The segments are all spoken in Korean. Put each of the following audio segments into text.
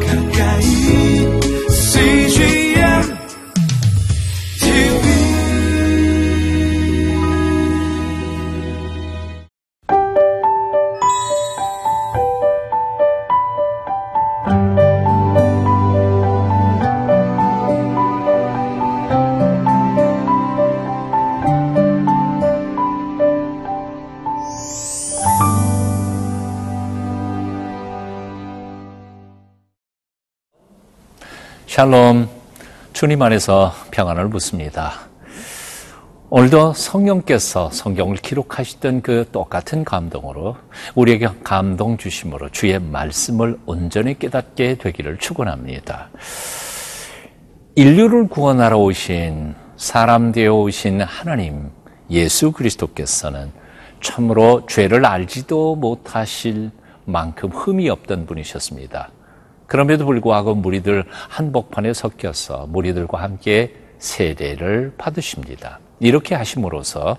가까 샬롬, 주님 안에서 평안을 묻습니다. 오늘도 성령께서 성경을 기록하시던 그 똑같은 감동으로 우리에게 감동 주심으로 주의 말씀을 온전히 깨닫게 되기를 축원합니다. 인류를 구원하러 오신 사람 되어 오신 하나님 예수 그리스도께서는 참으로 죄를 알지도 못하실 만큼 흠이 없던 분이셨습니다. 그럼에도 불구하고 무리들 한복판에 섞여서 무리들과 함께 세례를 받으십니다. 이렇게 하심으로써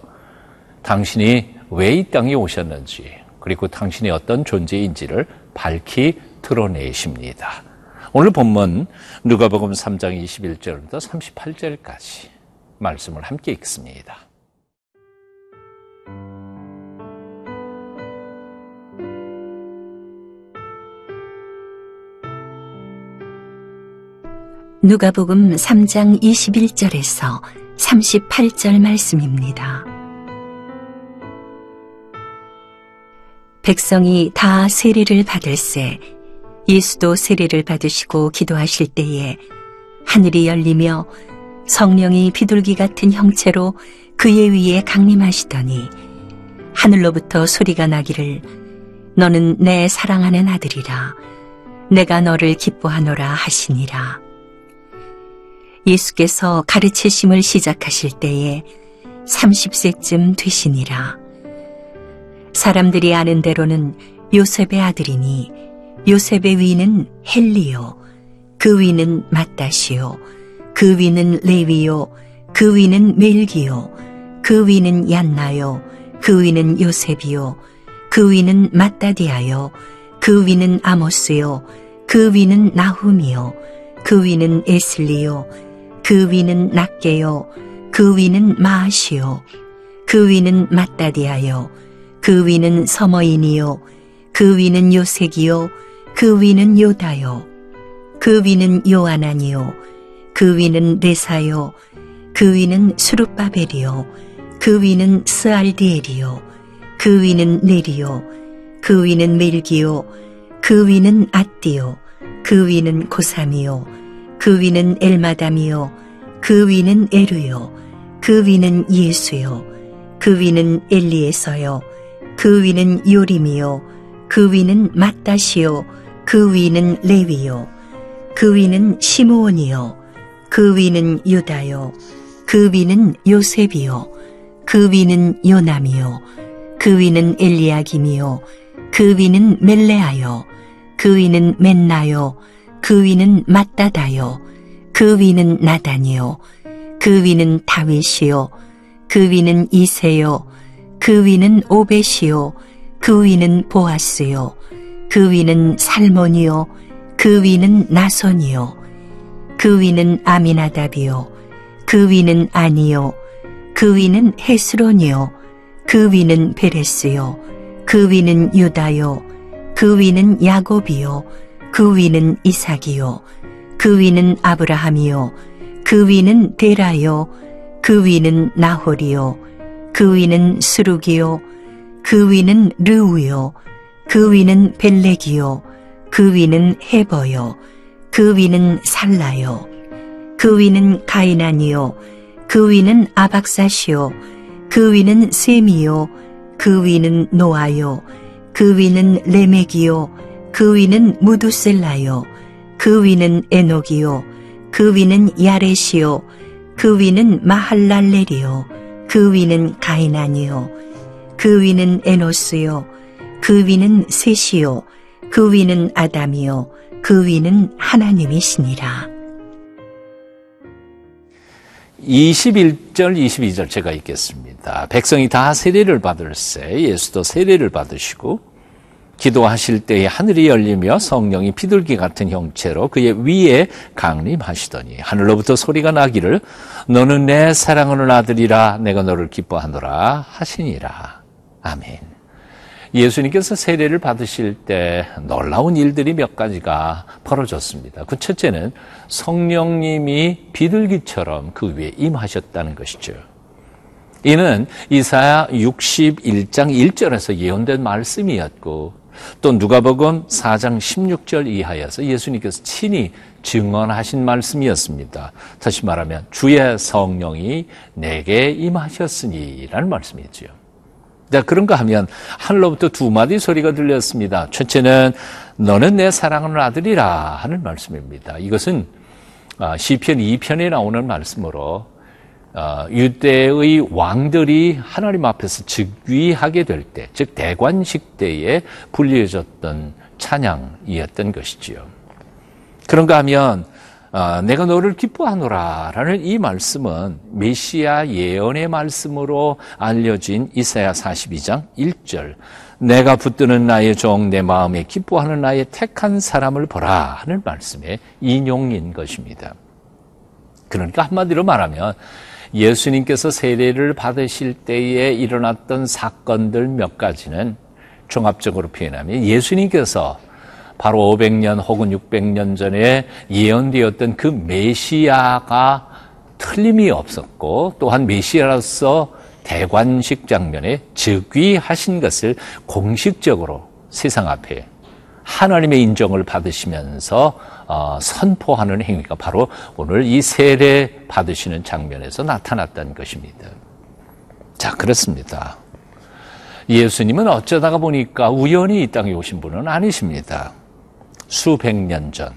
당신이 왜 이 땅에 오셨는지 그리고 당신이 어떤 존재인지를 밝히 드러내십니다. 오늘 본문 누가복음 3장 21절부터 38절까지 말씀을 함께 읽습니다. 누가복음 3장 21절에서 38절 말씀입니다. 백성이 다 세례를 받을새 예수도 세례를 받으시고 기도하실 때에 하늘이 열리며 성령이 비둘기 같은 형체로 그의 위에 강림하시더니 하늘로부터 소리가 나기를 너는 내 사랑하는 아들이라 내가 너를 기뻐하노라 하시니라. 예수께서 가르치심을 시작하실 때에 30세쯤 되시니라. 사람들이 아는 대로는 요셉의 아들이니 요셉의 위는 헬리요, 그 위는 마따시요, 그 위는 레위요, 그 위는 멜기요, 그 위는 얀나요, 그 위는 요셉이요, 그 위는 마따디아요, 그 위는 아모스요, 그 위는 나훔이요, 그 위는 에슬리요, 그 위는 낫게요. 그 위는 마시요. 그 위는 마따디아요. 그 위는 서머인이요. 그 위는 요색이요. 그 위는 요다요. 그 위는 요아나니요. 그 위는 레사요. 그 위는 수르바벨이요. 그 위는 스알디엘이요. 그 위는 네리요. 그 위는 멜기요. 그 위는 아띠요. 그 위는 고삼이요. 그 위는 엘마담이요. 그 위는 에르요. 그 위는 예수요. 그 위는 엘리에서요. 그 위는 요림이요. 그 위는 마따시요. 그 위는 레위요. 그 위는 시므온이요. 그 위는 유다요. 그 위는 요셉이요. 그 위는 요남이요. 그 위는 엘리야김이요. 그 위는 멜레아요. 그 위는 맨나요. 그 위는 마따다요. 그 위는 나단이요. 그 위는 다윗이요. 그 위는 이세요. 그 위는 오벳이요. 그 위는 보아스요. 그 위는 살몬이요. 그 위는 나손이요. 그 위는 아미나답이요. 그 위는 아니요. 그 위는 헤스론이요. 그 위는 베레스요. 그 위는 유다요. 그 위는 야곱이요. 그 위는 이삭이요. 그 위는 아브라함이요. 그 위는 데라요. 그 위는 나홀이요. 그 위는 스룩이요. 그 위는 르우요. 그 위는 벨렉이요. 그 위는 헤버요. 그 위는 살라요. 그 위는 가이난이요. 그 위는 아박사시요. 그 위는 셈이요. 그 위는 노아요. 그 위는 레멕이요. 그 위는 무두셀라요. 그 위는 에녹이요. 그 위는 야렛이요. 그 위는 마할랄렐이요. 그 위는 가이난이요. 그 위는 에노스요. 그 위는 셋이요. 그 위는 아담이요. 그 위는 하나님이시니라. 21절, 22절 제가 읽겠습니다. 백성이 다 세례를 받을세 예수도 세례를 받으시고 기도하실 때에 하늘이 열리며 성령이 비둘기 같은 형체로 그의 위에 강림하시더니 하늘로부터 소리가 나기를 너는 내 사랑하는 아들이라 내가 너를 기뻐하노라 하시니라. 아멘. 예수님께서 세례를 받으실 때 놀라운 일들이 몇 가지가 벌어졌습니다. 그 첫째는 성령님이 비둘기처럼 그 위에 임하셨다는 것이죠. 이는 이사야 61장 1절에서 예언된 말씀이었고 또 누가복음 4장 16절 이하여서 예수님께서 친히 증언하신 말씀이었습니다. 다시 말하면 주의 성령이 내게 임하셨으니라는 말씀이죠. 자, 그런가 하면 하늘로부터 두 마디 소리가 들렸습니다. 첫째는 너는 내 사랑하는 아들이라 하는 말씀입니다. 이것은 아, 시편 2편에 나오는 말씀으로 어, 유대의 왕들이 하나님 앞에서 즉위하게 될 때, 즉 대관식 때에 불리해졌던 찬양이었던 것이지요. 그런가 하면 어, 내가 너를 기뻐하노라라는 이 말씀은 메시아 예언의 말씀으로 알려진 이사야 42장 1절 내가 붙드는 나의 종 내 마음에 기뻐하는 나의 택한 사람을 보라 하는 말씀의 인용인 것입니다. 그러니까 한마디로 말하면 예수님께서 세례를 받으실 때에 일어났던 사건들 몇 가지는 종합적으로 표현하면 예수님께서 바로 500년 혹은 600년 전에 예언되었던 그 메시아가 틀림이 없었고 또한 메시아로서 대관식 장면에 즉위하신 것을 공식적으로 세상 앞에 하나님의 인정을 받으시면서 어, 선포하는 행위가 바로 오늘 이 세례 받으시는 장면에서 나타났다는 것입니다. 자, 그렇습니다. 예수님은 어쩌다가 보니까 우연히 이 땅에 오신 분은 아니십니다. 수백 년 전.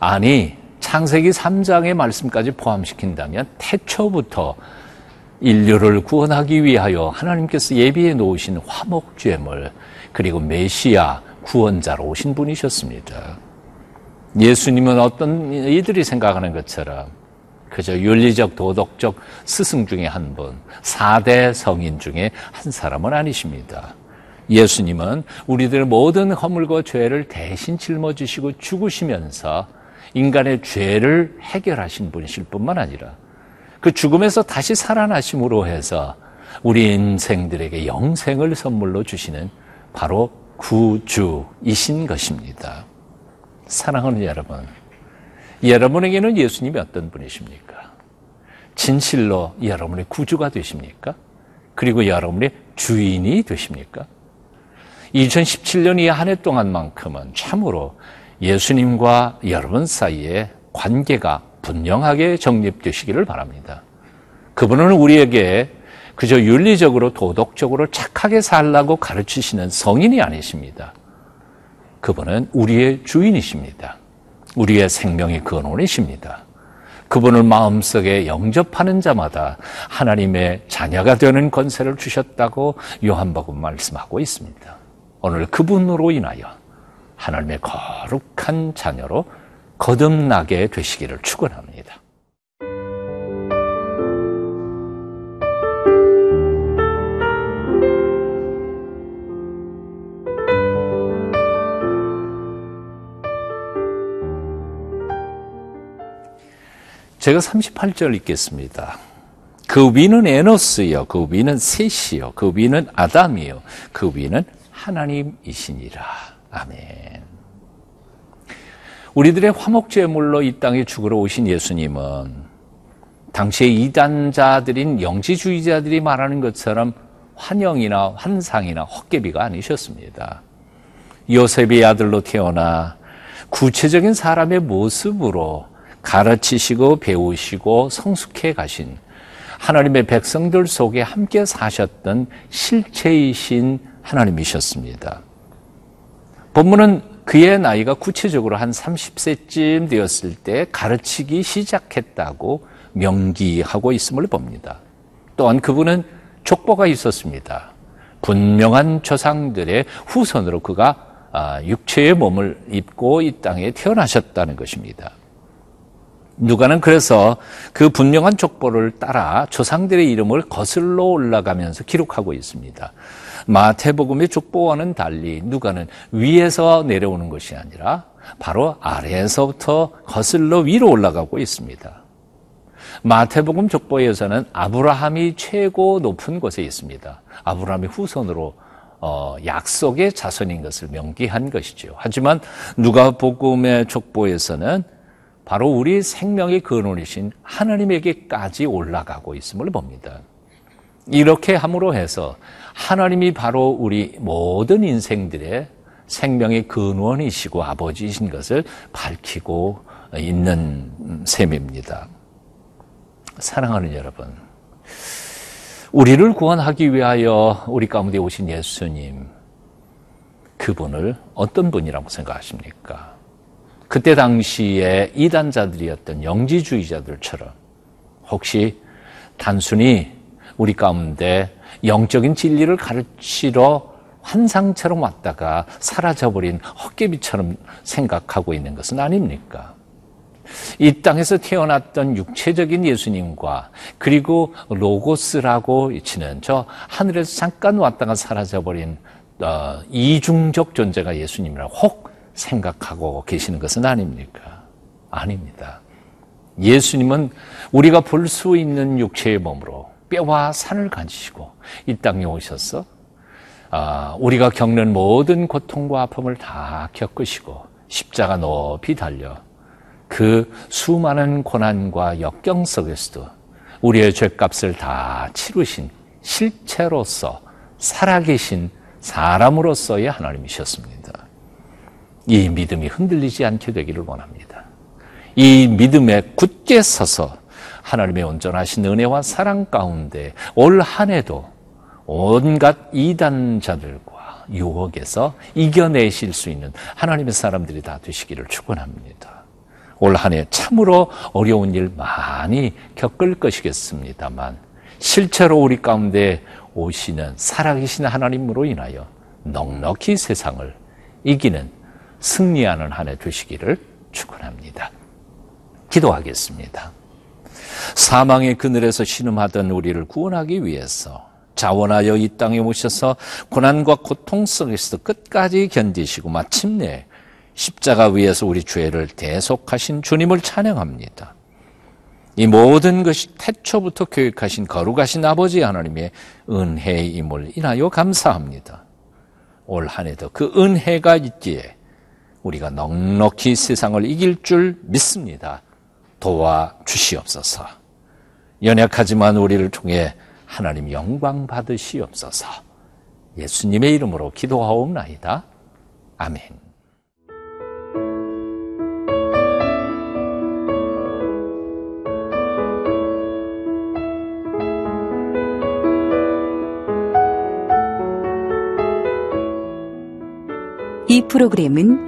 아니, 창세기 3장의 말씀까지 포함시킨다면 태초부터 인류를 구원하기 위하여 하나님께서 예비해 놓으신 화목죄물 그리고 메시아 구원자로 오신 분이셨습니다. 예수님은 어떤 이들이 생각하는 것처럼 그저 윤리적 도덕적 스승 중에 한 분, 4대 성인 중에 한 사람은 아니십니다. 예수님은 우리들 모든 허물과 죄를 대신 짊어지시고 죽으시면서 인간의 죄를 해결하신 분이실 뿐만 아니라 그 죽음에서 다시 살아나심으로 해서 우리 인생들에게 영생을 선물로 주시는 바로 구주이신 것입니다. 사랑하는 여러분, 여러분에게는 예수님이 어떤 분이십니까? 진실로 여러분의 구주가 되십니까? 그리고 여러분의 주인이 되십니까? 2017년 이 한 해 동안만큼은 참으로 예수님과 여러분 사이에 관계가 분명하게 정립되시기를 바랍니다. 그분은 우리에게 그저 윤리적으로 도덕적으로 착하게 살라고 가르치시는 성인이 아니십니다. 그분은 우리의 주인이십니다. 우리의 생명의 근원이십니다. 그분을 마음속에 영접하는 자마다 하나님의 자녀가 되는 권세를 주셨다고 요한복음 말씀하고 있습니다. 오늘 그분으로 인하여 하나님의 거룩한 자녀로 거듭나게 되시기를 축원합니다. 제가 38절 읽겠습니다. 그 위는 에노스요, 그 위는 셋이요, 그 위는 아담이요, 그 위는 하나님이시니라. 아멘. 우리들의 화목제물로 이 땅에 죽으러 오신 예수님은 당시의 이단자들인 영지주의자들이 말하는 것처럼 환영이나 환상이나 헛개비가 아니셨습니다. 요셉의 아들로 태어나 구체적인 사람의 모습으로 가르치시고 배우시고 성숙해 가신 하나님의 백성들 속에 함께 사셨던 실체이신 하나님이셨습니다. 본문은 그의 나이가 구체적으로 한 30세쯤 되었을 때 가르치기 시작했다고 명기하고 있음을 봅니다. 또한 그분은 족보가 있었습니다. 분명한 조상들의 후손으로 그가 아, 육체의 몸을 입고 이 땅에 태어나셨다는 것입니다. 누가는 그래서 그 분명한 족보를 따라 조상들의 이름을 거슬러 올라가면서 기록하고 있습니다. 마태복음의 족보와는 달리 누가는 위에서 내려오는 것이 아니라 바로 아래에서부터 거슬러 위로 올라가고 있습니다. 마태복음 족보에서는 아브라함이 최고 높은 곳에 있습니다. 아브라함의 후손으로 어, 약속의 자손인 것을 명기한 것이죠. 하지만 누가복음의 족보에서는 바로 우리 생명의 근원이신 하나님에게까지 올라가고 있음을 봅니다. 이렇게 함으로 해서 하나님이 바로 우리 모든 인생들의 생명의 근원이시고 아버지이신 것을 밝히고 있는 셈입니다. 사랑하는 여러분, 우리를 구원하기 위하여 우리 가운데 오신 예수님, 그분을 어떤 분이라고 생각하십니까? 그때 당시에 이단자들이었던 영지주의자들처럼 혹시 단순히 우리 가운데 영적인 진리를 가르치러 환상처럼 왔다가 사라져버린 헛개비처럼 생각하고 있는 것은 아닙니까? 이 땅에서 태어났던 육체적인 예수님과 그리고 로고스라고 치는 저 하늘에서 잠깐 왔다가 사라져버린 어, 이중적 존재가 예수님이라고 혹 생각하고 계시는 것은 아닙니까? 아닙니다. 예수님은 우리가 볼 수 있는 육체의 몸으로 뼈와 산을 가지시고 이 땅에 오셔서 아, 우리가 겪는 모든 고통과 아픔을 다 겪으시고 십자가 높이 달려 그 수많은 고난과 역경 속에서도 우리의 죄값을 다 치르신 실체로서 살아계신 사람으로서의 하나님이셨습니다. 이 믿음이 흔들리지 않게 되기를 원합니다. 이 믿음에 굳게 서서 하나님의 온전하신 은혜와 사랑 가운데 올 한 해도 온갖 이단자들과 유혹에서 이겨내실 수 있는 하나님의 사람들이 다 되시기를 축원합니다. 올 한 해 참으로 어려운 일 많이 겪을 것이겠습니다만 실제로 우리 가운데 오시는 살아계신 하나님으로 인하여 넉넉히 세상을 이기는 승리하는 한 해 되시기를 축원합니다. 기도하겠습니다. 사망의 그늘에서 신음하던 우리를 구원하기 위해서 자원하여 이 땅에 오셔서 고난과 고통 속에서 끝까지 견디시고 마침내 십자가 위에서 우리 죄를 대속하신 주님을 찬양합니다. 이 모든 것이 태초부터 교육하신 거룩하신 아버지 하나님의 은혜임을 인하여 감사합니다. 올 한 해도 그 은혜가 있기에 우리가 넉넉히 세상을 이길 줄 믿습니다. 도와 주시옵소서. 연약하지만 우리를 통해 하나님 영광 받으시옵소서. 예수님의 이름으로 기도하옵나이다. 아멘. 이 프로그램은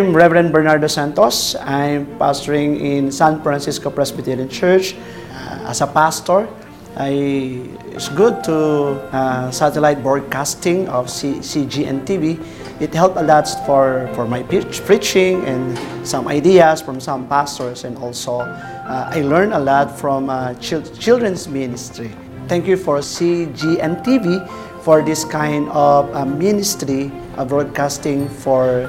I'm Reverend Bernardo Santos. I'm pastoring in San Francisco Presbyterian Church. Uh, as a pastor, I, it's good to uh, satellite broadcasting of C, CGN TV. It helped a lot for, for my preach, preaching and some ideas from some pastors, and also uh, I learned a lot from uh, chil- children's ministry. Thank you for CGN TV for this kind of uh, ministry broadcasting for